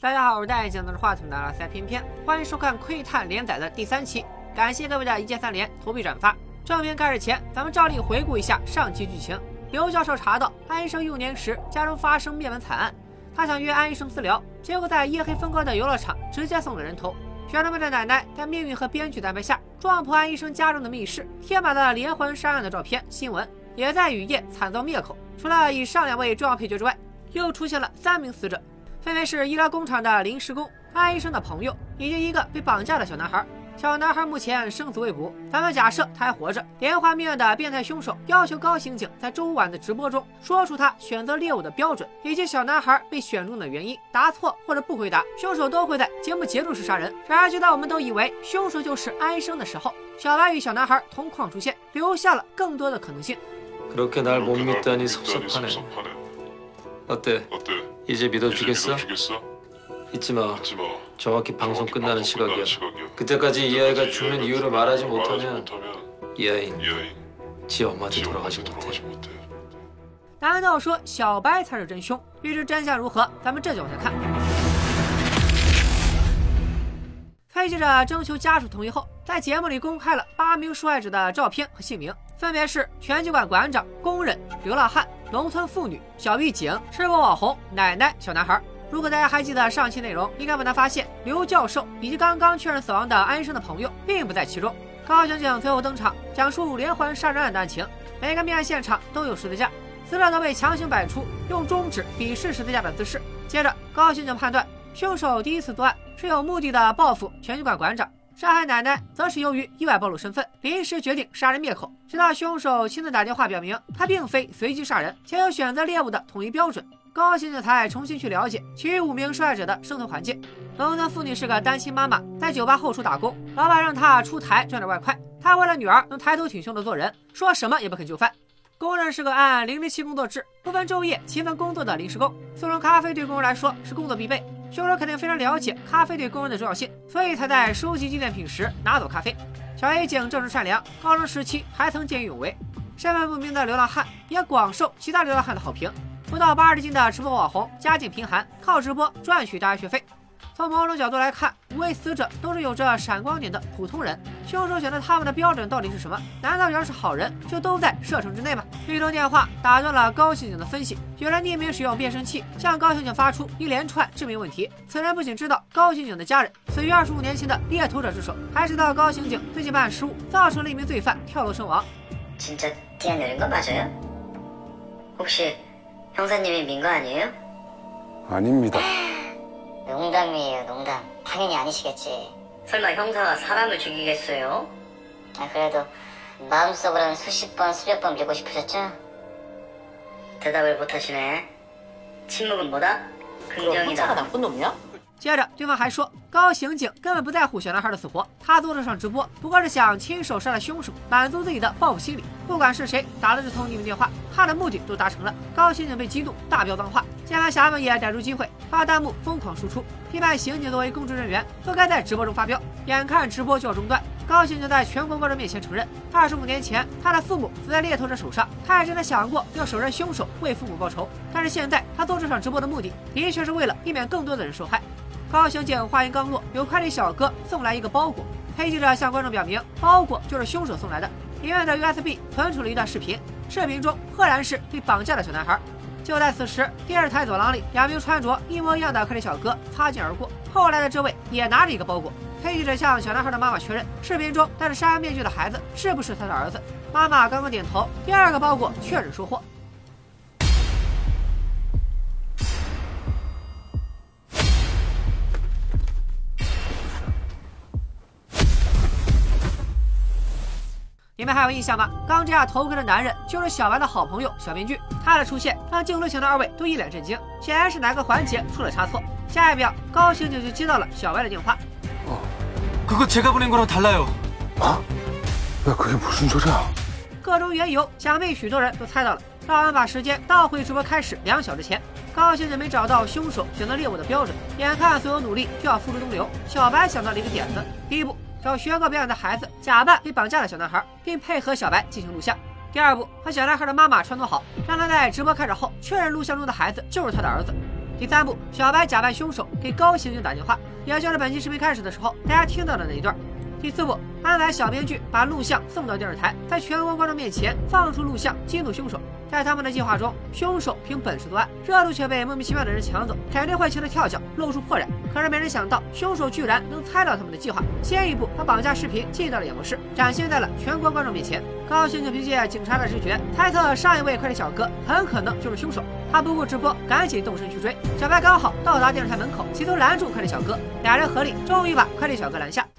大家好，我是戴眼镜拿着话筒的塞偏偏，欢迎收看《窥探》连载的第三期。感谢各位的一键三连、投币转发。正片开始前，咱们照例回顾一下上期剧情。刘教授查到安医生幼年时家中发生灭门惨案，他想约安医生私聊，结果在夜黑风高的游乐场直接送了人头。学生们的奶奶在命运和编剧的安排下，撞破安医生家中的密室，贴满了连环杀案的照片、新闻，也在雨夜惨遭灭口。除了以上两位重要配角之外，又出现了三名死者，分别是医疗工厂的临时工、安医生的朋友，以及一个被绑架的小男孩。小男孩目前生死未卜，咱们假设他还活着。连环命案的变态凶手要求高刑警在周五晚的直播中说出他选择猎物的标准，以及小男孩被选中的原因。答错或者不回答，凶手都会在节目结束时杀人。然而，就当我们都以为凶手就是安医生的时候，小白与小男孩同框出现，留下了更多的可能性。그렇게날못믿다니섭섭하네어때이제믿어주겠어잊지마정확히방송끝나는시각이야그때까지이아이가죽는이유를말하지못하면이아이는지엄마한테돌아가지못해难道说小白才是真凶？欲知真相如何，咱们这就往下看。黑记者征求家属同意后，在节目里公开了八名受害者的照片和姓名， 分别是拳击馆馆长、工人、流浪汉、农村妇女、小狱警、吃播网红、奶奶、小男孩。如果大家还记得上期内容，应该不难发现，刘教授以及刚刚确认死亡的安医生的朋友并不在其中。高刑警随后登场，讲述连环杀人案的案情。每个命案现场都有十字架，死者都被强行摆出用中指比试十字架的姿势。接着，高刑警判断凶手第一次作案是有目的的报复拳击馆馆长，杀害奶奶则是由于意外暴露身份，临时决定杀人灭口。直到凶手亲自打电话表明他并非随机杀人，且有选择猎物的统一标准。高刑警才重新去了解其余五名受害者的生存环境。农村妇女是个单亲妈妈，在酒吧后厨打工，老板让她出台赚点外快。她为了女儿能抬头挺胸的做人，说什么也不肯就范。工人是个按零零七工作制、不分昼夜勤奋工作的临时工。速溶咖啡对工人来说是工作必备，凶手肯定非常了解咖啡对工人的重要性，所以才在收集纪念品时拿走咖啡。小黑警正直善良，高中时期还曾见义勇为。身份不明的流浪汉也广受其他流浪汉的好评。不到八十斤的直播网红，家境贫寒，靠直播赚取大学学费。从某种角度来看，五位死者都是有着闪光点的普通人。凶手选择他们的标准到底是什么？难道只要是好人就都在射程之内吗？一通电话打断了高刑警的分析。有人匿名使用变声器向高刑警发出一连串致命问题。此人不仅知道高刑警的家人死于二十五年前的猎头者之手，还知道高刑警最近办案失误，造成了一名罪犯跳楼身亡。진짜티안내는거맞아요혹시 형사님이 민 거 아니에요? 아닙니다. 농담이에요, 농담. 당연히 아니시겠지. 설마 형사가 사람을 죽이겠어요? 아, 그래도 마음속으로는 수십 번, 수백 번 밀고 싶으셨죠? 대답을 못 하시네. 침묵은 뭐다? 긍정이다. 나쁜 놈이야? 接着，对方还说，高刑警根本不在乎小男孩的死活，他做这场直播不过是想亲手杀了凶手，满足自己的报复心理。不管是谁打了这通匿名电话，他的目的都达成了。高刑警被激怒，大飙脏话。键盘侠们也逮住机会发弹幕，疯狂输出批判刑警作为公职人员不该在直播中发飙。眼看直播就要中断，高刑警在全国观众面前承认，二十五年前他的父母死在猎头者手上，他也真的想过要手刃凶手为父母报仇。但是现在他做这场直播的目的，的确是为了避免更多的人受害。高刑警话音刚落，有快递小哥送来一个包裹。黑记者向观众表明，包裹就是凶手送来的。里面的 USB 存储了一段视频，视频中赫然是被绑架的小男孩。就在此时，电视台走廊里，两名穿着一模一样的快递小哥擦肩而过。后来的这位也拿着一个包裹。黑记者向小男孩的妈妈确认，视频中戴着杀人面具的孩子是不是他的儿子？妈妈刚刚点头。第二个包裹确认收货。们还有印象吗？刚摘下头盔的男人就是小白的好朋友小面具。他的出现让镜头前的二位都一脸震惊，显然是哪个环节出了差错。下一秒，高刑警就接到了小白的电话。哦，그거제가보낸거랑달라요啊？야그게무슨소리야各种缘由，想必许多人都猜到了。让我们把时间倒回直播开始两小时前。高刑警没找到凶手选择猎物的标准，眼看所有努力就要付诸东流，小白想到了一个点子。第一步。 找学过表演的孩子假扮被绑架的小男孩，并配合小白进行录像。第二步，和小男孩的妈妈串通好，让他在直播开始后确认录像中的孩子就是他的儿子。第三步，小白假扮凶手给高刑警打电话，也就是本期视频开始的时候大家听到的那一段。第四步，安排小编剧把录像送到电视台，在全国观众面前放出录像，激怒凶手。在他们的计划中凶手凭本事作案热度却被莫名其妙的人抢走肯定会气得跳脚露出破绽可是没人想到凶手居然能猜到他们的计划。先一步他绑架视频进到了演播室展现在了全国观众面前高兴就凭借警察的直觉猜测上一位快递小哥很可能就是凶手他不顾直播赶紧动身去追小白刚好到达电视台门口企图拦住快递小哥。俩人合力终于把快递小哥拦下。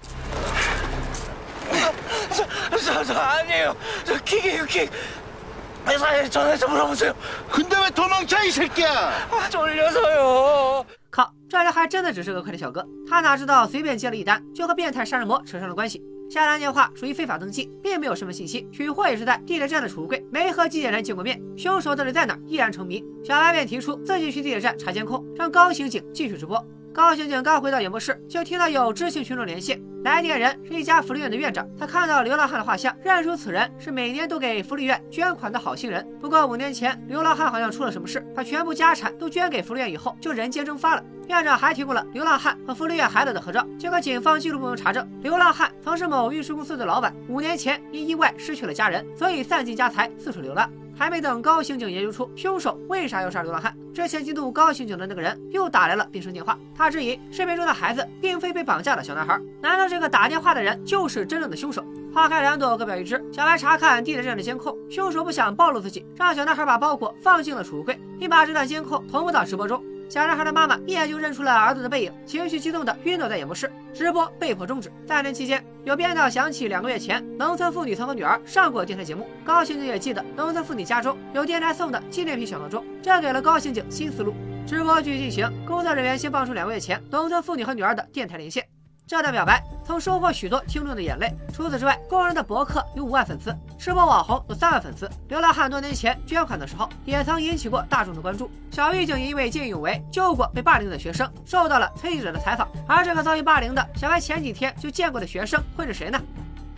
회사에 전화해서 물어보세요. 근데 왜 도망쳐 이 새끼야? 아, 졸려서요. 靠，这人还真的只是个快递小哥，他哪知道随便接了一单就和变态杀人魔扯上了关系。下单电话属于非法登记，并没有身份信息，取货也是在地铁站的储物柜，没和寄件人见过面。凶手到底在哪，依然成谜。小白便提出自己去地铁站查监控，让高刑警继续直播。 高刑警刚回到演播室，就听到有知情群众连线。来电人是一家福利院的院长，他看到流浪汉的画像，认出此人是每年都给福利院捐款的好心人。不过五年前流浪汉好像出了什么事，把全部家产都捐给福利院以后，就人间蒸发了。院长还提供了流浪汉和福利院孩子的合照。结果警方记录部门查证，流浪汉曾是某运输公司的老板，五年前因意外失去了家人，所以散尽家财，四处流浪。还没等高刑警研究出凶手为啥要杀流浪汉，之前激怒高刑警的那个人又打来了变声电话。他质疑视频中的孩子并非被绑架的小男孩，难道这个打电话的人就是真正的凶手？花开两朵，各表一枝。小白查看地铁站的监控，凶手不想暴露自己，让小男孩把包裹放进了储物柜，并把这段监控同步到直播中。小男孩的妈妈一眼就认出了儿子的背影，情绪激动的晕倒在演播室，直播被迫终止。在那期间，有编导想起两个月前农村妇女曾和女儿上过电台节目，高刑警也记得农村妇女家中有电台送的纪念品小闹钟，这给了高刑警新思路。直播继续进行，工作人员先放出两个月前农村妇女和女儿的电台连线。这段表白曾收获许多听众的眼泪。除此之外，工人的博客有五万粉丝，吃播网红有三万粉丝。流浪汉多年前捐款的时候，也曾引起过大众的关注。小狱警因为见义勇为救过被霸凌的学生，受到了崔记者的采访。而这个遭遇霸凌的小白前几天就见过的学生会是谁呢？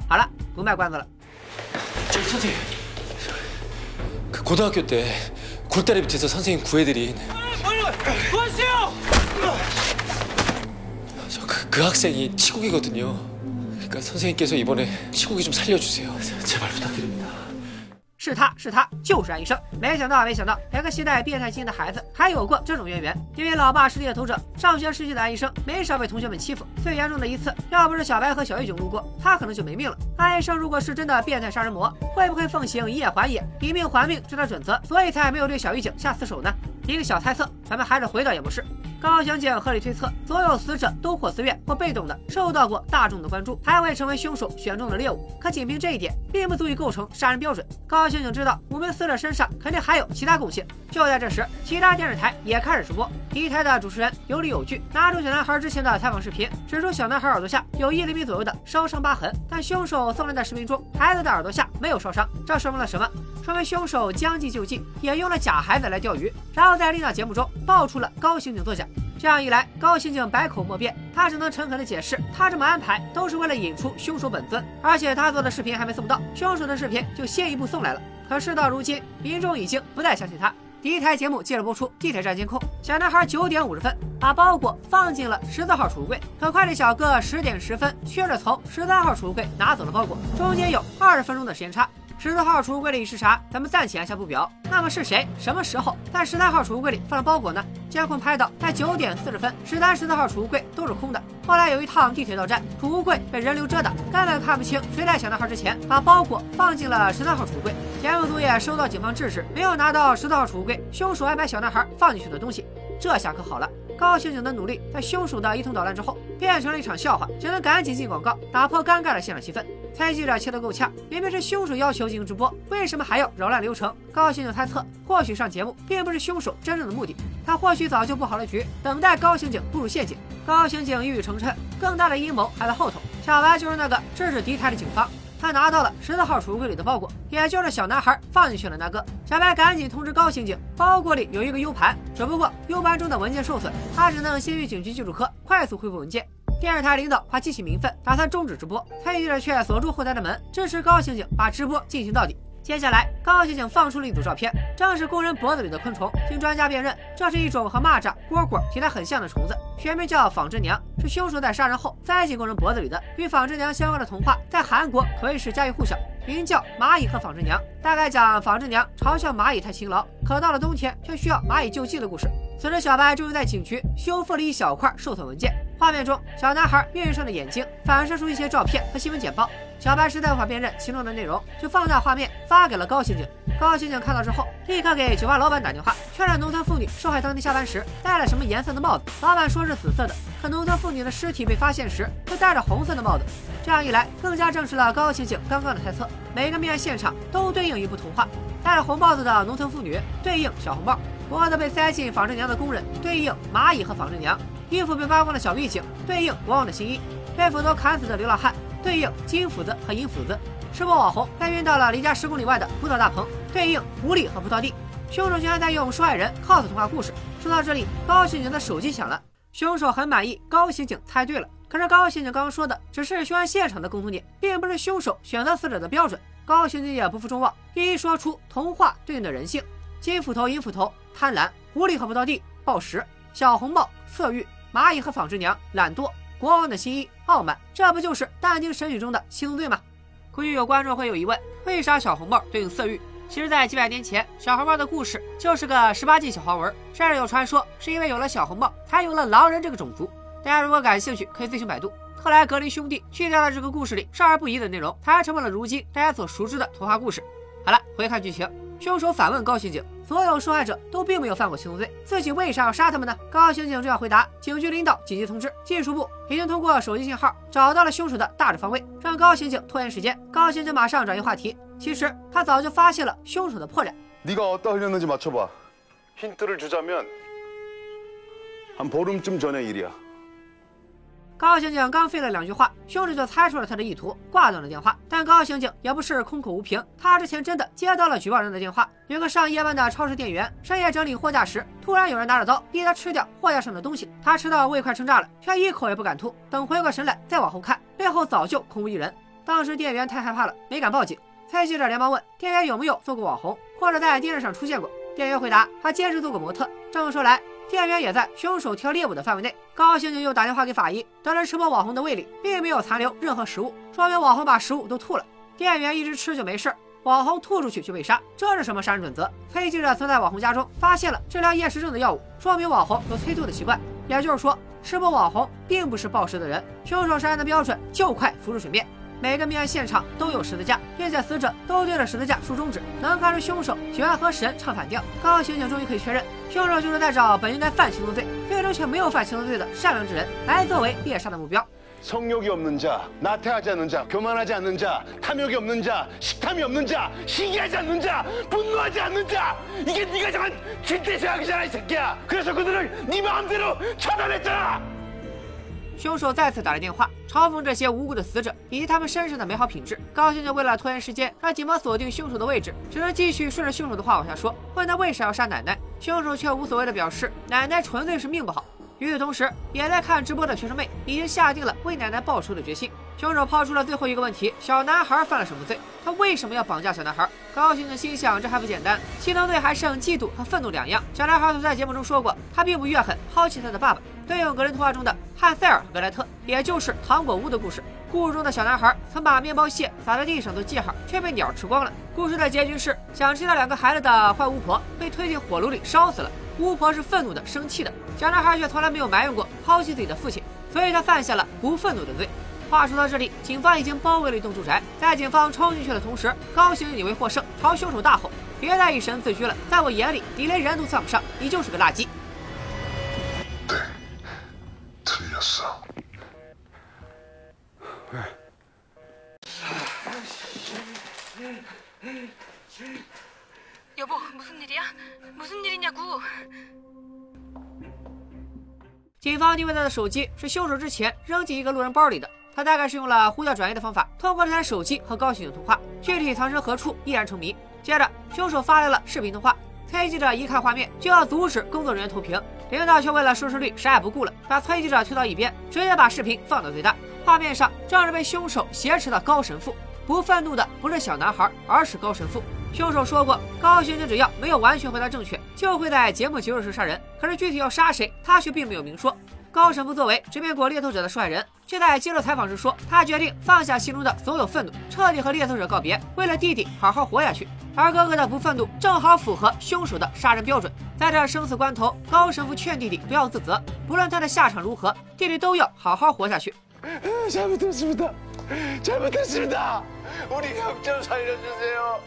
好了，不卖关子了。저 선생님, 그 고등학교 때 골다리 밑에서 선생님 구해드린. 저그 그 학생이 치국이거든요. 그러니까 선생님께서 이번에 치국이 좀 살려주세요. 제발 부탁드립니다. 是他是他就是安医生，没想到没想到，两个携带变态基因的孩子还有过这种渊源。因为老爸是猎头者，上学时期的安医生没少被同学们欺负。最严重的一次，要不是小白和小狱警路过，他可能就没命了。安医生如果是真的变态杀人魔，会不会奉行以眼还眼，以命还命这条准则，所以才没有对小狱警下死手呢？一个小猜测，咱们还是回到演播室。 高刑警合理推测，所有死者都或自愿或被动的受到过大众的关注，才会成为凶手选中的猎物。可仅凭这一点，并不足以构成杀人标准。高刑警知道五名死者身上肯定还有其他贡献。就在这时，其他电视台也开始直播。第一台的主持人有理有据，拿出小男孩之前的采访视频，指出小男孩耳朵下有一厘米左右的烧伤疤痕，但凶手送来的视频中，孩子的耳朵下没有烧伤，这说明了什么？说明凶手将计就计，也用了假孩子来钓鱼，然后在另一档节目中爆出了高刑警作假。这样一来，高刑警百口莫辩，他只能诚恳地解释，他这么安排都是为了引出凶手本尊，而且他做的视频还没送到，凶手的视频就先一步送来了。可事到如今，民众已经不再相信他。第一台节目接着播出地铁站监控，小男孩九点五十分把包裹放进了十四号储物柜，可快递小哥十点十分却是从十三号储物柜拿走了包裹，中间有二十分钟的时间差。十四号储物柜里是啥？咱们暂且按下不表。那么是谁？什么时候在十三号储物柜里放了包裹呢？监控拍到，在九点四十分，十三、十四号储物柜都是空的。后来有一趟地铁到站，储物柜被人流遮挡，根本看不清谁在小男孩之前把包裹放进了十三号储物柜。节目组也收到警方制止，没有拿到十四号储物柜凶手安排小男孩放进去的东西。这下可好了，高刑警的努力在凶手的一通捣乱之后变成了一场笑话，只能赶紧进广告，打破尴尬的现场气氛。猜记者切得够呛，明明是凶手要求进行直播，为什么还要扰乱流程？高刑警猜测，或许上节目并不是凶手真正的目的，他或许早就布好了局，等待高刑警步入陷阱。高刑警一语成谶，更大的阴谋还在后头。小白就是那个制止敌台的警方，他拿到了十四号储物柜里的包裹，也就是小男孩放进去了那个。小白赶紧通知高刑警，包裹里有一个 U 盘，只不过 U 盘中的文件受损，他只能先去警局技术科快速恢复文件。电视台领导怕激起民愤，打算终止直播。蔡记者却锁住后台的门，支持高刑警把直播进行到底。接下来，高刑警放出了一组照片，正是工人脖子里的昆虫。经专家辨认，这是一种和蚂蚱、蝈蝈体态很像的虫子，学名叫纺织娘，是凶手在杀人后塞进工人脖子里的。与纺织娘相关的童话在韩国可谓是家喻户晓，名叫《蚂蚁和纺织娘》，大概讲纺织娘嘲笑蚂蚁太勤劳，可到了冬天却需要蚂蚁救济的故事。此时，小白终于在警局修复了一小块受损文件。画面中，小男孩面上的眼睛反射出一些照片和新闻简报。小白实在无法辨认其中的内容，就放大画面发给了高刑警。高刑警看到之后，立刻给酒吧老板打电话，确认农村妇女受害当天下班时戴了什么颜色的帽子。老板说是紫色的，可农村妇女的尸体被发现时却戴着红色的帽子。这样一来，更加证实了高刑警刚刚的猜测。每个命案现场都对应一部童话：戴着红帽子的农村妇女对应小红帽，脖子被塞进纺织娘的工人对应蚂蚁和纺织娘，衣服被扒光的小狱警对应国王的新衣，被斧头砍死的流浪汉。对应金斧子和银斧子，吃播网红被运到了离家十公里外的葡萄大棚，对应狐狸和葡萄地。凶手居然在用受害人 cos 童话故事。说到这里，高刑警的手机响了，凶手很满意，高刑警猜对了。可是高刑警刚刚说的只是凶案现场的共同点，并不是凶手选择死者的标准。高刑警也不负众望，一一说出童话对应的人性：金斧头、银斧头，贪婪；狐狸和葡萄地，暴食；小红帽，色欲；蚂蚁和纺织娘，懒惰。国王的新衣，傲慢，这不就是但丁《神曲》中的七宗罪吗？估计有观众会有疑问：为啥小红帽对应色欲？其实，在几百年前，小红帽的故事就是个十八禁小黄文，甚至有传说是因为有了小红帽，才有了狼人这个种族。大家如果感兴趣，可以自行百度。后来，格林兄弟去掉了这个故事里少儿不宜的内容，才成为了如今大家所熟知的童话故事。好了，回看剧情。凶手反问高刑警：“所有受害者都并没有犯过轻重罪，自己为啥要杀他们呢？”高刑警正要回答，警局领导紧急通知，技术部已经通过手机信号找到了凶手的大致方位，让高刑警拖延时间。高刑警马上转移话题，其实他早就发现了凶手的破绽。네가어디다흘렸는지맞춰봐힌트를주자면한보름쯤전의일이야 高刑警刚废了两句话，凶手就猜出了他的意图，挂断了电话。但高刑警也不是空口无凭，他之前真的接到了举报人的电话。有个上夜班的超市店员，深夜整理货架时，突然有人拿着刀逼他吃掉货架上的东西。他吃到胃快撑炸了，却一口也不敢吐。等回过神来，再往后看，背后早就空无一人。当时店员太害怕了，没敢报警。蔡记者连忙问店员有没有做过网红，或者在电视上出现过。店员回答，他兼职做过模特。这么说来，店员也在凶手挑猎物的范围内。高刑警又打电话给法医，得知吃播网红的胃里并没有残留任何食物，说明网红把食物都吐了。店员一直吃就没事，网红吐出去就被杀，这是什么杀人准则？崔记者曾在网红家中发现了治疗厌食症的药物，说明网红有催吐的习惯。也就是说，吃播网红并不是暴食的人。凶手杀人的标准就快浮出水面。每个命案现场都有十字架，并且死者都对着十字架竖中指，能看出凶手喜欢和神唱反调。高刑警终于可以确认，凶手就是在找本应该犯轻重罪，最终却没有犯轻重罪的善良之人来作为猎杀的目标。성욕이없는자나태하지않는자교만하지않는자탐욕이없는자식탐이없는자시기하지않는자분노하지않는자이게네가정한질대죄악이잖아이새끼야그래서그들을네마음대로처단했잖아 凶手再次打来电话，嘲讽这些无辜的死者以及他们身上的美好品质。高兴就为了拖延时间，让警方锁定凶手的位置，只能继续顺着凶手的话往下说。问他为啥要杀奶奶，凶手却无所谓的表示，奶奶纯粹是命不好。与此同时，也在看直播的学生妹已经下定了为奶奶报仇的决心。凶手抛出了最后一个问题：小男孩犯了什么罪？他为什么要绑架小男孩？高兴的心想，这还不简单，七宗罪还剩嫉妒和愤怒两样。小男孩曾在节目中说过，他并不怨恨抛弃他的爸爸。对应格林童话中的汉塞尔和格莱特，也就是糖果屋的故事。故事中的小男孩曾把面包屑撒在地上做记号，却被鸟吃光了。故事的结局是，想吃掉两个孩子的坏巫婆被推进火炉里烧死了。巫婆是愤怒的、生气的，小男孩却从来没有埋怨过抛弃自己的父亲，所以他犯下了不愤怒的罪。话说到这里，警方已经包围了一栋住宅，在警方冲进去的同时，高刑警以为获胜，朝凶手大吼：“别再以神自居了，在我眼里，你连人都算不上，你就是个垃圾。”警方定位他的手机是凶手之前扔进一个路人包里的，他大概是用了呼叫转移的方法，通过这台手机和高刑警通话，具体藏身何处依然成谜。接着，凶手发来了视频通话，崔记者一看画面就要阻止工作人员投屏，领导却为了收视率啥也不顾了，把崔记者推到一边，直接把视频放到最大。画面上正是被凶手挟持的高神父。不愤怒的不是小男孩，而是高神父。凶手说过，高刑警只要没有完全回答正确，就会在节目结束时杀人。可是具体要杀谁，他却并没有明说。高神父作为直面过猎头者的受害人，却在接受采访时说，他决定放下心中的所有愤怒，彻底和猎头者告别，为了弟弟好好活下去。而哥哥的不愤怒正好符合凶手的杀人标准。在这生死关头，高神父劝弟弟不要自责，不论他的下场如何，弟弟都要好好活下去。잘못했습니다잘못했습니다우리형좀살려주세요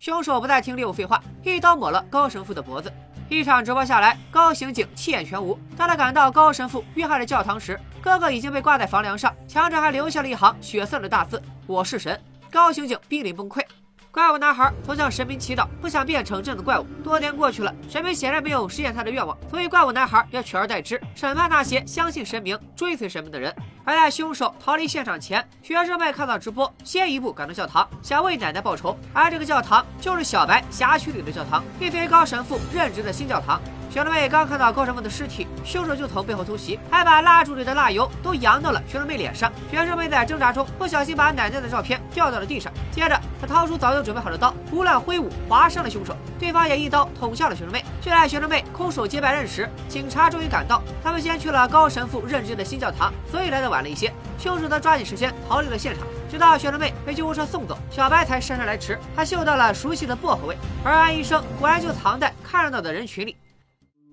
凶手不再听猎物废话，一刀抹了高神父的脖子。一场直播下来，高刑警气焰全无。当他赶到高神父遇害的教堂时，哥哥已经被挂在房梁上，墙上还留下了一行血色的大字：“我是神。”高刑警濒临崩溃。 怪物男孩曾向神明祈祷，不想变成这样的怪物。多年过去了，神明显然没有实现他的愿望，所以怪物男孩要取而代之，审判那些相信神明、追随神明的人。而在凶手逃离现场前，学生们看到直播，先一步赶到教堂，想为奶奶报仇。而这个教堂就是小白辖区里的教堂，并非高神父任职的新教堂。学生妹刚看到高神父的尸体，凶手就从背后偷袭，还把蜡烛里的蜡油都扬到了学生妹脸上。学生妹在挣扎中不小心把奶奶的照片掉到了地上，接着她掏出早就准备好的刀，胡乱挥舞，划伤了凶手。对方也一刀捅向了学生妹。就在学生妹空手接白刃时，警察终于赶到。他们先去了高神父任职的新教堂，所以来的晚了一些。凶手则抓紧时间逃离了现场。直到学生妹被救护车送走，小白才姗姗来迟。他嗅到了熟悉的薄荷味，而安医生果然就藏在看热闹的人群里。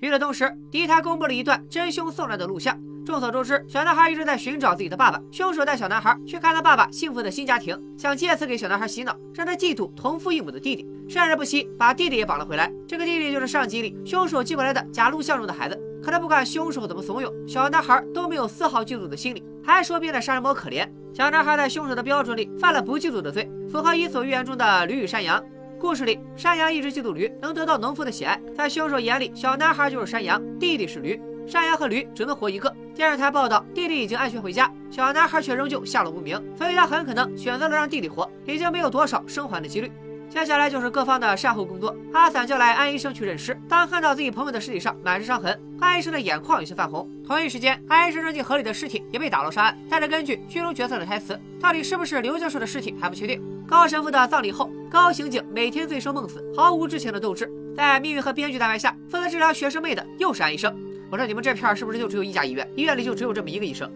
与此同时，迪台公布了一段真凶送来的录像。众所周知，小男孩一直在寻找自己的爸爸。凶手带小男孩去看他爸爸幸福的新家庭，想借此给小男孩洗脑，让他嫉妒同父异母的弟弟，甚至不惜把弟弟也绑了回来。这个弟弟就是上集里凶手寄过来的假录像中的孩子。可他不管凶手怎么怂恿，小男孩都没有丝毫嫉妒的心理，还说别的杀人魔可怜。小男孩在凶手的标准里犯了不嫉妒的罪，符合《伊索寓言》中的驴与山羊。故事里，山羊一直嫉妒驴能得到农夫的喜爱，在凶手眼里，小男孩就是山羊，弟弟是驴，山羊和驴只能活一个。电视台报道，弟弟已经安全回家，小男孩却仍旧下落不明，所以他很可能选择了让弟弟活，已经没有多少生还的几率。接下来就是各方的善后工作。阿伞叫来安医生去认尸，当看到自己朋友的尸体上满是伤痕，安医生的眼眶有些泛红。同一时间，安医生扔进河里的尸体也被打捞上岸。但是根据剧中角色的台词，到底是不是刘教授的尸体还不确定。高神父的葬礼后，高刑警每天醉生梦死，毫无之前的斗志。在命运和编剧大败下，负责治疗学生妹的又是安医生。我说你们这片儿是不是就只有一家医院？医院里就只有这么一个医生？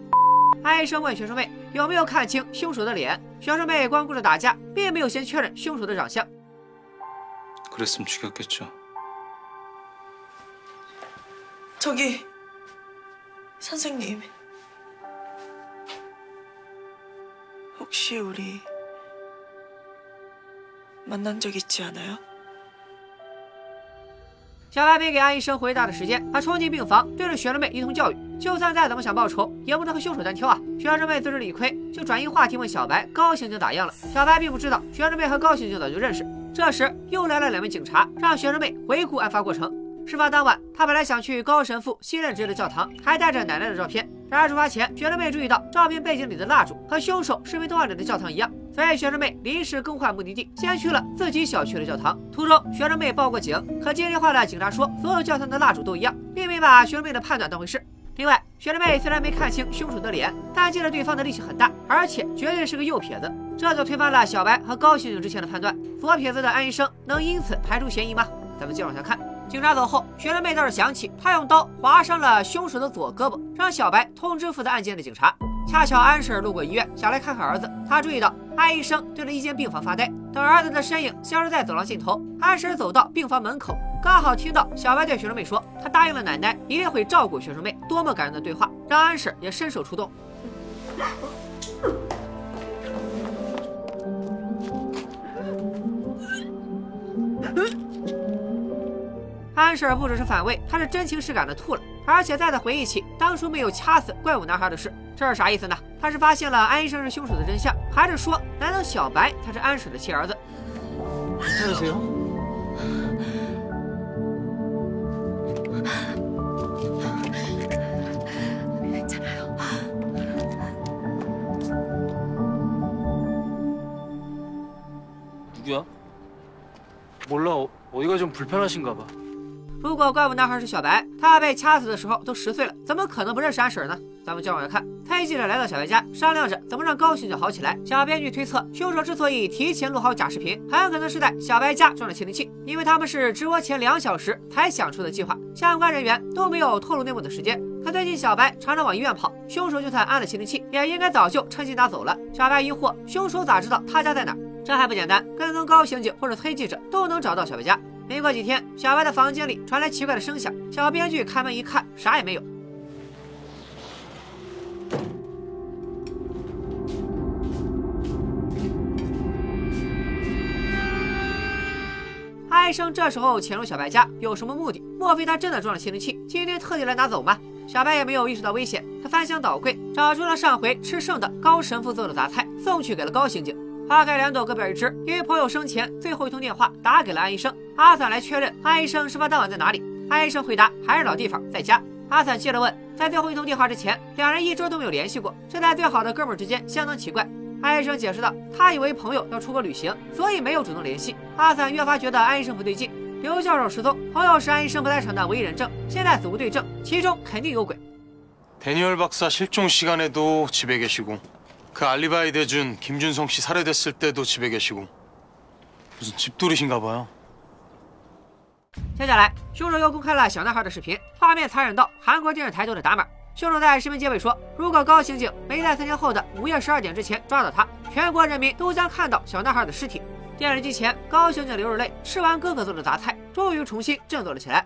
安医生问学生妹有没有看清凶手的脸，学生妹光顾着打架，并没有先确认凶手的长相。 그랬으면 죽였겠죠. 저기 선생님 혹시 우리 만난 적 있지 않아요?小白没给安医生回答的时间，他冲进病房，对着学生妹一通教育。就算再怎么想报仇，也不能和凶手单挑啊！学生妹自知理亏，就转移话题问小白高刑警咋样了。小白并不知道学生妹和高刑警早就认识。这时又来了两名警察，让学生妹回顾案发过程。 事发当晚，他本来想去高神父新任职的教堂，还带着奶奶的照片。然而出发前，学生妹注意到照片背景里的蜡烛和凶手视频通话里的教堂一样，所以学生妹临时更换目的地，先去了自己小区的教堂。途中，学生妹报过警，可接电话的警察说所有教堂的蜡烛都一样，并没把学生妹的判断当回事。另外，学生妹虽然没看清凶手的脸，但记得对方的力气很大，而且绝对是个右撇子，这就推翻了小白和高刑警之前的判断。左撇子的安医生能因此排除嫌疑吗？咱们接着往下看。警察走后，学生妹倒是想起，她用刀划伤了凶手的左胳膊，让小白通知负责案件的警察。恰巧安婶路过医院，想来看看儿子。她注意到安医生对着一间病房发呆，等儿子的身影消失在走廊尽头。安婶走到病房门口，刚好听到小白对学生妹说：“他答应了奶奶，一定会照顾学生妹。”多么感人的对话，让安婶也伸手出动。安婶不只是反胃，她是真情实感的吐了，而且再次回忆起当初没有掐死怪物男孩的事，这是啥意思呢？他是发现了安医生是凶手的真相，还是说难道小白才是安婶的亲儿子？ 괜찮으세요? 누구야? 몰라. 어, 어디가 좀 불편하신가 봐. 如果怪物男孩是小白，他被掐死的时候都十岁了，怎么可能不认识阿婶呢？咱们接着往下看，黑记者来到小白家，商量着怎么让高刑警好起来。小编剧推测，凶手之所以提前录好假视频，很可能是在小白家装了窃听器，因为他们是直播前两小时才想出的计划，相关人员都没有透露内幕的时间。可最近小白常常往医院跑，凶手就算安了窃听器，也应该早就趁机拿走了。小白疑惑，凶手咋知道他家在哪？这还不简单，跟踪高刑警或者黑记者都能找到小白家。没过几天，小白的房间里传来奇怪的声响。小编剧开门一看，啥也没有。安生这时候潜入小白家有什么目的？莫非他真的装了窃听器，今天特地来拿走吗？小白也没有意识到危险，他翻箱倒柜，找出了上回吃剩的高神父做的杂菜，送去给了高刑警。花开两朵，各表一枝。因为朋友生前最后一通电话打给了安医生，阿散来确认安医生事发当晚在哪里。安医生回答还是老地方，在家。阿散接着问，在最后一通电话之前，两人一周都没有联系过，这在最好的哥们之间相当奇怪。安医生解释道，他以为朋友要出国旅行，所以没有主动联系。阿散越发觉得安医生不对劲。刘教授失踪，朋友是安医生不在场的唯一人证，现在死无对证，其中肯定有鬼。 데니얼박사실종시간에도집에계시고그알리바이대준김준성씨살해됐을때도집에계시고무슨집돌이신가봐요接下来，凶手又公开了小男孩的视频，画面残忍到韩国电视台都得打码。凶手在视频结尾说：“如果高刑警没在三天后的午夜十二点之前抓到他，全国人民都将看到小男孩的尸体。”电视机前，高刑警流着泪，吃完哥哥做的杂菜，终于重新振作了起来。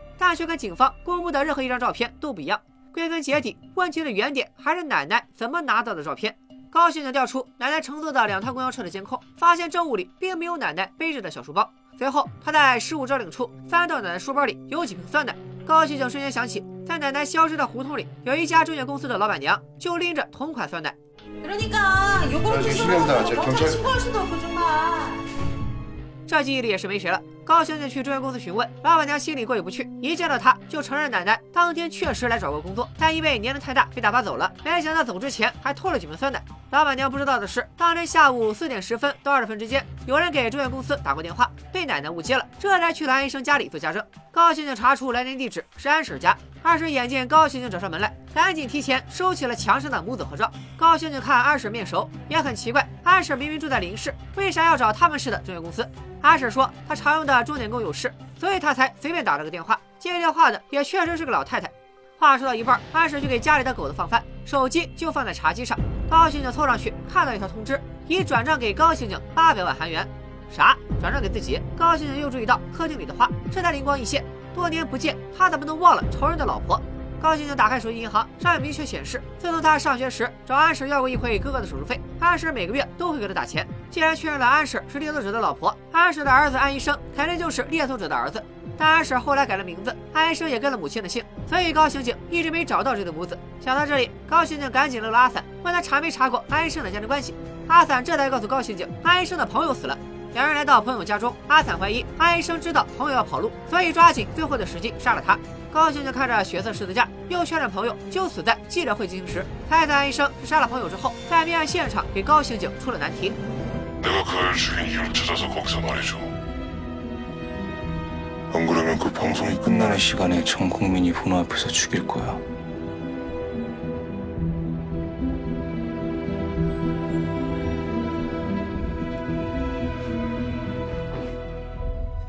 但却跟警方公布的任何一张照片都不一样。归根结底，问题的原点还是奶奶怎么拿到的照片。高刑警调出奶奶乘坐的两趟公交车的监控，发现证物里并没有奶奶背着的小书包。随后，他在失物招领处翻到奶奶书包里有几瓶酸奶。高刑警瞬间想起，在奶奶消失的胡同里有一家证券公司的老板娘，就拎着同款酸奶。这记忆里也是没谁了。高刑警去证券公司询问，老板娘心里过意不去，一见到他就承认奶奶当天确实来找过工作，但因为年龄太大被打发走了。没想到走之前还偷了几瓶酸奶。老板娘不知道的是，当天下午四点十分到二十分之间，有人给证券公司打过电话，被奶奶误接了，这才去了安医生家里做家政。高刑警查出来电地址是安婶家，二婶眼见高刑警找上门来，赶紧提前收起了墙上的母子合照。高刑警看安婶面熟，也很奇怪，安婶明明住在邻市，为啥要找他们市的证券公司？安婶说，她常用的钟点工有事，所以他才随便打了个电话。接电话的也确实是个老太太。话说到一半，安婶去给家里的狗子放饭，手机就放在茶几上。高刑警凑上去，看到一条通知，已转账给高刑警八百万韩元。啥？转账给自己？高刑警又注意到客厅里的花，这才灵光一现。多年不见，他怎么能忘了仇人的老婆？高刑警打开手机银行，上面明确显示，自从他上学时找安婶要过一回哥哥的手术费，安婶每个月都会给他打钱。既然确认了安婶是猎头者的老婆，安婶的儿子安医生肯定就是猎头者的儿子。但安婶后来改了名字，安医生也跟了母亲的姓，所以高刑警一直没找到这对母子。想到这里，高刑警赶紧留了阿散，问他查没查过安医生的家庭关系。阿散这才告诉高刑警，安医生的朋友死了。两人来到朋友家中，阿散怀疑安医生知道朋友要跑路，所以抓紧最后的时机杀了他。高刑警看着血色十字架，又确认朋友就死在记者会进行时。猜测安医生是杀了朋友之后，在命案现场给高刑警出了难题。내가그아이를죽인이유를찾아서거기서말해줘안그러면그방송이끝나는시간에전국민이보노앞에서죽일거야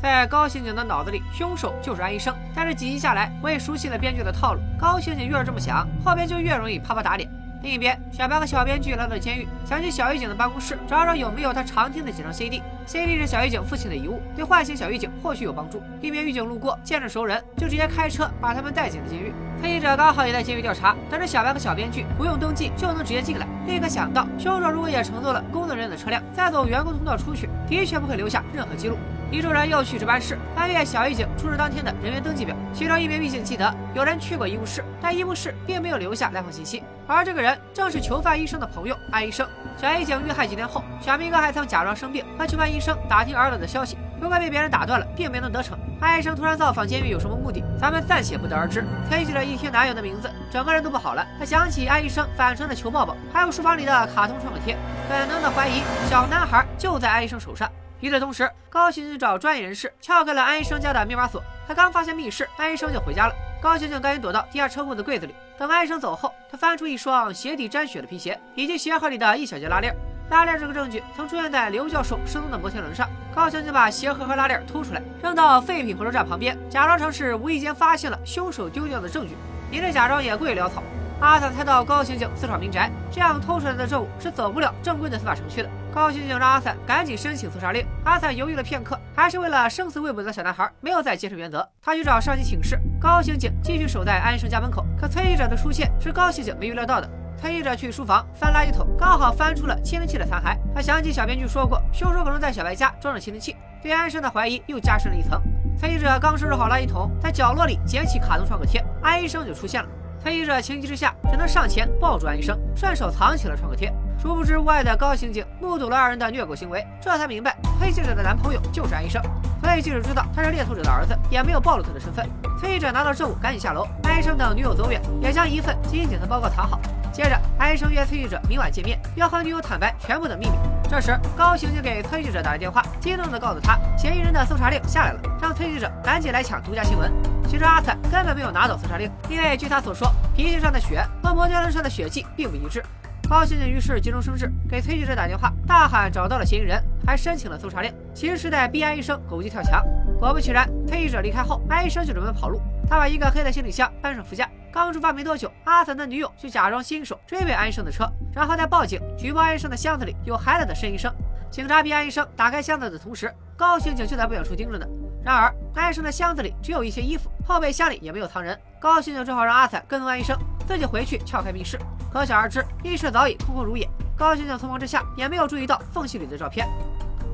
在高刑警的脑子里，凶手就是安医生。但是几集下来，我也熟悉了编剧的套路。高刑警越是这么想，后边就越容易啪啪打脸。另一边，小白和小编剧来到监狱，想去小狱警的办公室找找有没有他常听的几张 CD。，CD 是小狱警父亲的遗物，对唤醒小狱警或许有帮助。一名狱警路过，见着熟人，就直接开车把他们带进了监狱。推理者刚好也在监狱调查，得知小白和小编剧不用登记就能直接进来，立刻想到凶手如果也乘坐了工作人员的车辆，再走员工通道出去，的确不会留下任何记录。一众人又去值班室翻阅小狱警出事当天的人员登记表，其中一名狱警记得有人去过医务室，但医务室并没有留下来访信息，而这个人正是囚犯医生的朋友安医生。小狱警遇害几天后，小明哥还曾假装生病和囚犯医生打听儿子的消息，不过被别人打断了，并没能得逞。安医生突然造访监狱有什么目的，咱们暂且不得而知。推记者一听男友的名字，整个人都不好了。他想起安医生反成的求抱抱，还有书房里的卡通创可贴，本能的怀疑小男孩就在安医生手上。与此同时，高刑警找专业人士撬开了安医生家的密码锁。他刚发现密室，安医生就回家了。高刑警赶紧躲到地下车库的柜子里。等安医生走后，他翻出一双鞋底沾血的皮鞋，以及鞋盒里的一小截拉链。拉链这个证据曾出现在刘教授失踪的摩天轮上。高刑警把鞋盒和拉链偷出来，扔到废品回收站旁边，假装成是无意间发现了凶手丢掉的证据。你这假装也过于潦草。阿萨猜到高刑警私闯民宅，这样偷出来的证物是走不了正规的司法程序的。高刑警让阿散赶紧申请搜查令。阿散犹豫了片刻，还是为了生死未卜的小男孩，没有再坚持原则。他去找上级请示。高刑警继续守在安生家门口，可崔记者的出现是高刑警没预料到的。崔记者去书房翻垃圾桶，刚好翻出了窃听器的残骸。他想起小编剧说过，凶手可能在小白家装了窃听器，对安生的怀疑又加深了一层。崔记者刚收拾好垃圾桶，在角落里捡起卡通创可贴，安医生就出现了。推理者情急之下只能上前抱住安医生，顺手藏起了创可贴。殊不知屋外的高刑警目睹了二人的虐狗行为，这才明白推记者的男朋友就是安医生。所以记者知道他是猎头者的儿子，也没有暴露他的身份。崔记者拿到证物赶紧下楼，安医生等女友走远，也将一份基因检测报告藏好。接着，安医生约崔记者明晚见面，要和女友坦白全部的秘密。这时，高刑警给崔记者打来电话，激动地告诉他，嫌疑人的搜查令下来了，让崔记者赶紧来抢独家新闻。其实阿彩根本没有拿走搜查令，因为据他所说，皮筋上的血和摩天轮上的血迹并不一致。高刑警于是急中生智，给崔记者打电话，大喊找到了嫌疑人，还申请了搜查令，其实是在逼安医生狗急跳墙。果不其然，崔记者离开后，安医生就准备跑路。他把一个黑的行李箱搬上副驾，刚出发没多久，阿散的女友就假装新手追尾安医生的车，然后再报警举报安医生的箱子里有孩子的申医生。警察逼安医生打开箱子的同时，高刑警就在不远处盯着呢。然而，安医生的箱子里只有一些衣服，后备箱里也没有藏人。高刑警只好让阿彩跟踪安医生，自己回去撬开密室。可想而知，密室早已空空如也。高刑警匆忙之下也没有注意到缝隙里的照片。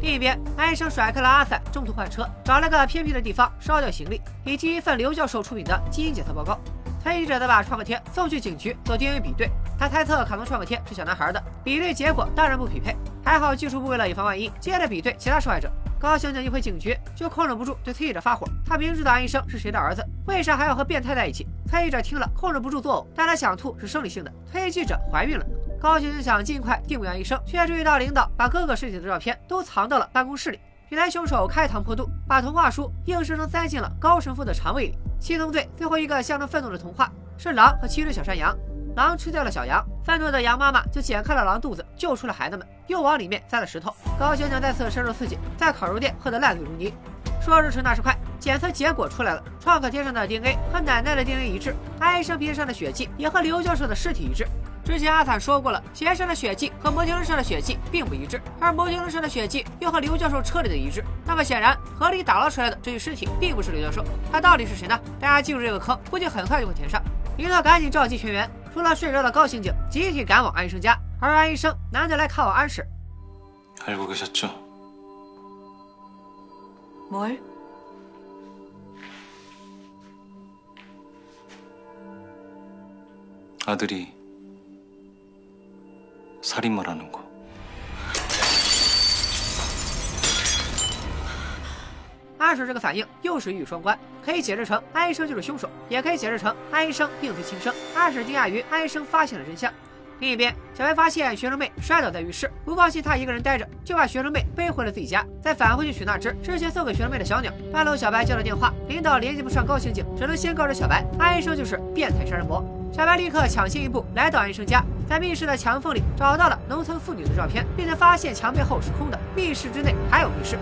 另一边，安医生甩开了阿彩，中途换车，找了个偏僻的地方烧掉行李，以及一份刘教授出品的基因检测报告。推理者则把创可贴送去警局做 DNA 比对。他猜测卡通创可贴是小男孩的，比对结果当然不匹配。还好技术部为了以防万一，接着比对其他受害者。高刑警一回警局，就控制不住对崔记者发火。他明知道安医生是谁的儿子，为啥还要和变态在一起？崔记者听了控制不住作呕，但他想吐是生理性的。崔记者怀孕了。高刑警想尽快定位安医生，却注意到领导把哥哥尸体的照片都藏到了办公室里。原来凶手开膛破肚，把童话书硬生生塞进了高神父的肠胃里。七宗罪最后一个象征愤怒的童话是狼和七只小山羊。狼吃掉了小羊，愤怒的羊妈妈就剪开了狼肚子，救出了孩子们，又往里面塞了石头。高刑警再次深入刺激，在烤肉店喝得烂醉如泥。说时迟那时快，检测结果出来了，创可贴上的 DNA 和奶奶的 DNA 一致，安医生皮上的血迹也和刘教授的尸体一致。之前阿坦说过了，鞋上的血迹和摩天轮上的血迹并不一致，而摩天轮上的血迹又和刘教授车里的一致。那么显然，河里打捞出来的这具尸体并不是刘教授，他到底是谁呢？大家进入这个坑，估计很快就会填上。林特赶紧召集全员。除了睡着的高刑警，集体赶往安医生家，而安医生难得来看望安氏。알고계셨죠 뭘？ 아들이살인마라는 거。 安氏这个反应又是一语双关，可以解释成安医生就是凶手，也可以解释成安医生并非亲生。阿婶惊讶于安医生发现了真相。另一边，小白发现学生妹摔倒在浴室，不放心她一个人待着，就把学生妹背回了自己家，再返回去取那只之前送给学生妹的小鸟。半路，小白接了电话，领导联系不上高刑警，只能先告知小白，安医生就是变态杀人魔。小白立刻抢先一步来到安医生家，在密室的墙缝里找到了农村妇女的照片，并且发现墙背后是空的，密室之内还有密室。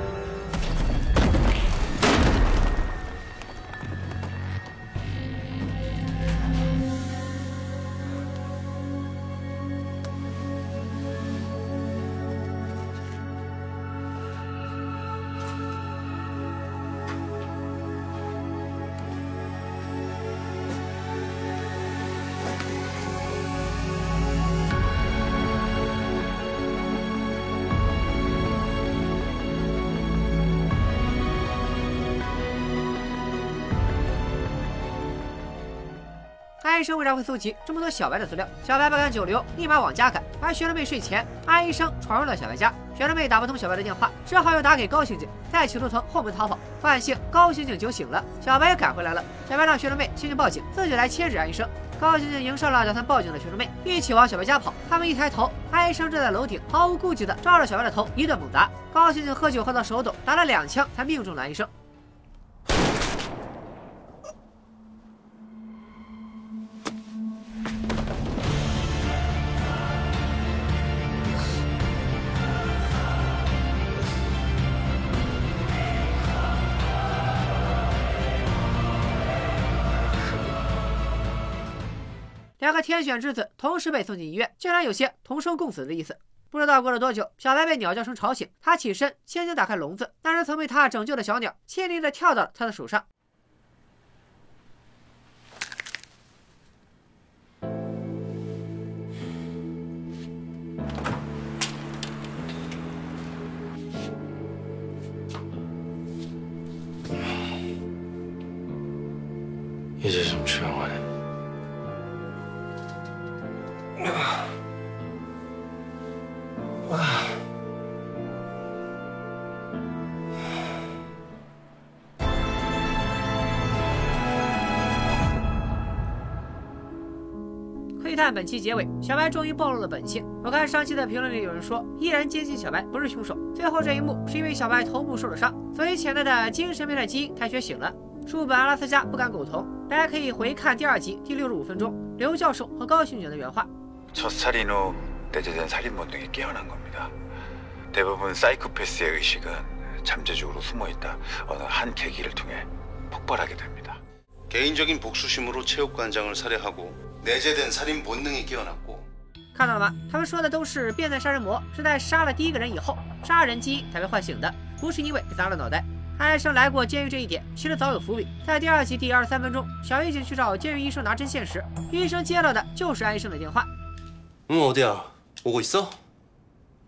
医生为啥会搜集这么多小白的资料？小白不敢久留，立马往家赶。而学生妹睡前，安医生闯入了小白家，学生妹打不通小白的电话，只好又打给高刑警，在起诉层后门逃跑。万幸，高刑警酒醒了，小白也赶回来了。小白让学生妹先去报警，自己来牵制安医生。高刑警迎上了打算报警的学生妹，一起往小白家跑。他们一抬头，安医生正在楼顶，毫无顾忌的照着小白的头一顿猛砸。高刑警喝酒喝到手抖，打了两枪才命中了医生。两个天选之子同时被送进医院竟然有些同生共死的意思。不知道过了多久小白被鸟叫声吵醒他起身轻轻打开笼子那只曾被他拯救的小鸟怯昵的跳到了他的手上。你是怎么劝我的。窥探本期结尾，小白终于暴露了本性。我看上期的评论里有人说，依然坚信小白不是凶手。最后这一幕是因为小白头部受了伤，所以潜在的精神病的基因开学醒了。书本阿拉斯加不敢苟同，大家可以回看第二集第六十五分钟刘教授和高刑警的原话。첫 살인 후 내재된 살인 본능이 깨어난 겁니다. 대부분 사이코패스의 의식은 잠재적으로 숨어 있다. 어느 한 계기를 통해 폭발하게 됩니다. 개인적인 복수심으로 체육관장을 살해하고 내재된 살인 본능이 깨어났고 看到了吗？他们说的都是变态杀人魔是在杀了第一个人以后，杀人基因才被唤醒的，不是因为被砸了脑袋。安医生来过监狱这一点其实早有伏笔，在第二集第二十三分钟，小狱警去找监狱医生拿针线时，医生接到的就是安医生的电话。 응 어디야? 오고 있어?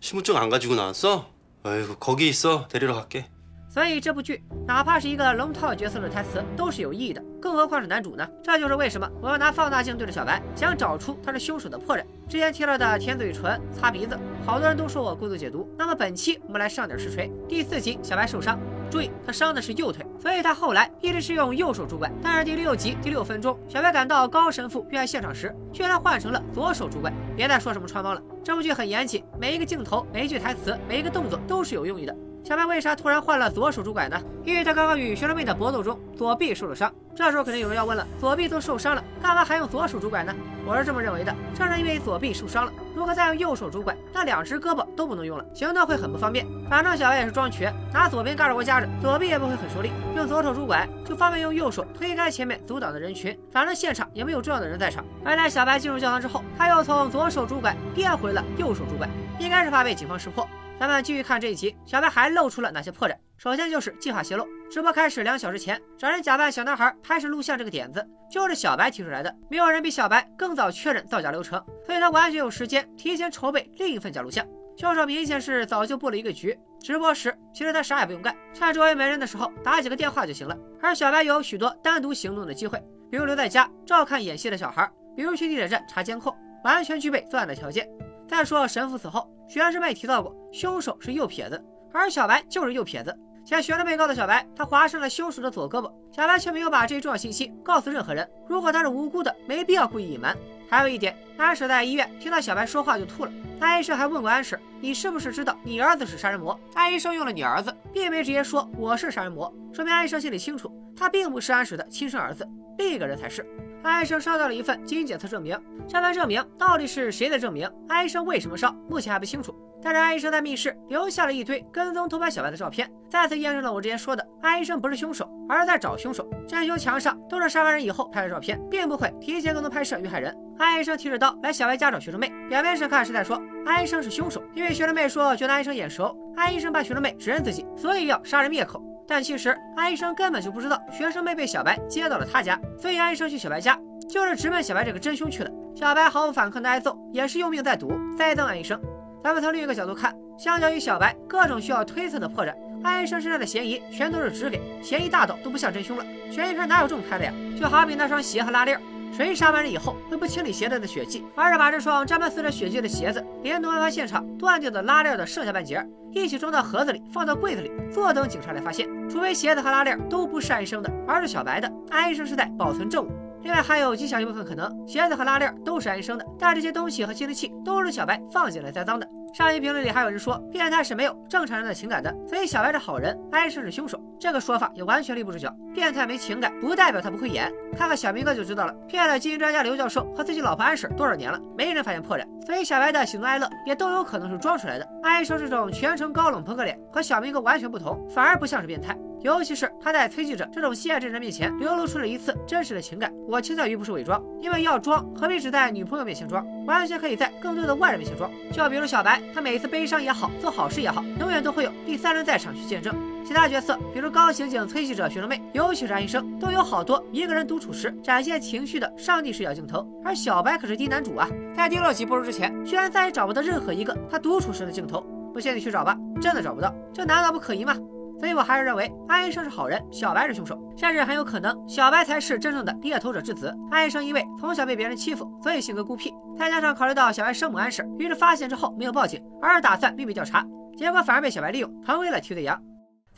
신분증 안 가지고 나왔어? 아이고 거기 있어 데리러 갈게 所以这部剧哪怕是一个龙套角色的台词都是有意义的，更何况是男主呢？这就是为什么我要拿放大镜对着小白，想找出他是凶手的破绽。之前提到的舔嘴唇、擦鼻子，好多人都说我过度解读。那么本期我们来上点实锤。第四集小白受伤，注意他伤的是右腿，所以他后来一直是用右手拄拐。但是第六集第六分钟，小白赶到高神父遇害现场时，居然换成了左手拄拐。别再说什么穿帮了，这部剧很严谨，每一个镜头、每一句台词、每一个动作都是有用意的。小白为啥突然换了左手拄拐呢？因为他刚刚与学生妹的搏斗中左臂受了伤。这时候肯定有人要问了：左臂都受伤了，干嘛还用左手拄拐呢？我是这么认为的，正是因为左臂受伤了，如果再用右手拄拐，那两只胳膊都不能用了，行动会很不方便。反正小白也是装瘸，拿左边胳肢窝夹着，左臂也不会很受力。用左手拄拐就方便用右手推开前面阻挡的人群，反正现场也没有重要的人在场。而在小白进入教堂之后，他又从左手拄拐变回了右手拄拐，应该是怕被警方识破。咱们继续看这一集，小白还露出了哪些破绽？首先就是计划泄露。直播开始两小时前，找人假扮小男孩拍摄录像这个点子，就是小白提出来的。没有人比小白更早确认造假流程，所以他完全有时间提前筹备另一份假录像。凶手明显是早就布了一个局。直播时，其实他啥也不用干，趁周围没人的时候打几个电话就行了。而小白有许多单独行动的机会，比如留在家照看演戏的小孩，比如去地铁站查监控，完全具备作案的条件。再说神父死后，学生妹提到过凶手是右撇子，而小白就是右撇子。前学生妹告诉小白，他划伤了凶手的左胳膊，小白却没有把这一重要信息告诉任何人。如果他是无辜的，没必要故意隐瞒。还有一点，安婶在医院听到小白说话就吐了。安医生还问过安婶，你是不是知道你儿子是杀人魔？安医生用了你儿子，并没直接说我是杀人魔，说明安医生心里清楚，他并不是安婶的亲生儿子，另一个人才是。安医生烧到了一份基因检测证明，这份证明到底是谁的证明？安医生为什么烧？目前还不清楚。但是安医生在密室留下了一堆跟踪偷拍小白的照片，再次验证了我之前说的，安医生不是凶手，而是在找凶手。真凶墙上都是杀完人以后拍的照片，并不会提前跟踪拍摄遇害人。安医生提着刀来小白家找学生妹，表面上看是在说安医生是凶手，因为学生妹说觉得安医生眼熟，安医生怕学生妹指认自己，所以要杀人灭口。但其实安医生根本就不知道学生妹被小白接到了他家，所以安医生去小白家就是直奔小白这个真凶去的。小白毫无反抗的挨揍，也是用命在赌，栽赃安医生。咱们从另一个角度看，相较于小白各种需要推测的破绽，安医生身上的嫌疑全都是直给，嫌疑大到都不像真凶了。悬疑片哪有这么拍的呀？就好比那双鞋和拉链，谁杀完人以后会不清理鞋子的血迹，而是把这双沾满死者血迹的鞋子，连同案发现场断掉的拉链的剩下半截，一起装到盒子里，放到柜子里，坐等警察来发现。除非鞋子和拉链都不是安医生的，而是小白的，安医生是在保存证物。另外还有极小一部分可能，鞋子和拉链都是安医生的，但这些东西和监听器都是小白放进来栽赃的。上一评论里还有人说，变态是没有正常人的情感的，所以小白是好人，安医生是凶手。这个说法也完全立不住脚。变态没情感，不代表他不会演。看看小明哥就知道了。骗了基因专家刘教授和自己老婆安婶多少年了，没人发现破绽。所以小白的喜怒哀乐也都有可能是装出来的。安生这种全程高冷朋克脸和小明哥完全不同，反而不像是变态。尤其是他在崔记者这种心爱之人面前流露出了一次真实的情感。我倾向于不是伪装，因为要装何必只在女朋友面前装，完全可以在更多的外人面前装。就比如小白，他每一次悲伤也好，做好事也好，永远都会有第三人在场去见证。其他角色，比如高刑警、崔记者、学生妹，尤其是安医生，都有好多一个人独处时展现情绪的上帝视角镜头。而小白可是低男主啊，在第六集播出之前，居然再也找不到任何一个他独处时的镜头。不信你去找吧，真的找不到，这难道不可疑吗？所以我还是认为安医生是好人，小白是凶手，甚至很有可能小白才是真正的猎头者之子。安医生因为从小被别人欺负，所以性格孤僻，再加上考虑到小白生母安婶，于是发现之后没有报警，而是打算秘密调查，结果反而被小白利用，成为了替罪羊。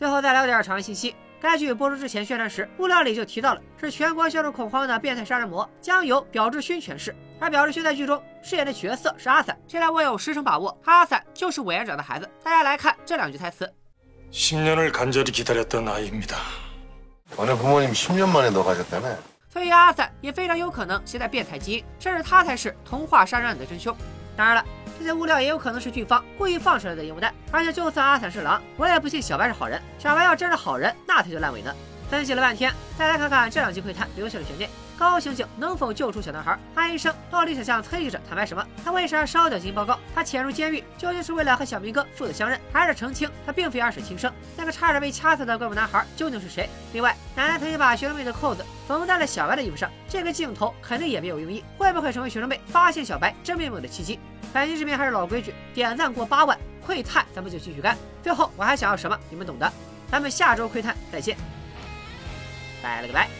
最后再来点场外信息。该剧播出之前宣传时，物料里就提到了是全国陷入恐慌的变态杀人魔，将由表志勋诠释。而表志勋在剧中饰演的角色是阿伞。现在我有十成把握，阿伞就是委员长的孩子。大家来看这两句台词：을간절히기다렸던아이입니 다。 부모님년만에가셨 다。 所以阿伞也非常有可能携带变态基因，甚至他才是童话杀人案的真凶。当然了。这些物料也有可能是剧方故意放出来的烟雾弹。而且就算阿散是狼，我也不信小白是好人。小白要真是好人，那他就烂尾呢。分析了半天，再来看看这两集窥探留下的悬念。高刑警能否救出小男孩？安医生到底想向崔记者坦白什么？他为啥烧掉基因报告？他潜入监狱究竟是为了和小明哥父子相认，还是澄清他并非二婶亲生？那个差点被掐死的怪物男孩究竟是谁？另外，奶奶曾经把学生妹的扣子缝在了小白的衣服上，这个镜头肯定也别有用意，会不会成为学生妹发现小白真面目的契机？本期视频还是老规矩，点赞过八万，窥探咱们就继续干。最后我还想要什么？你们懂的。咱们下周窥探再见，拜了个拜。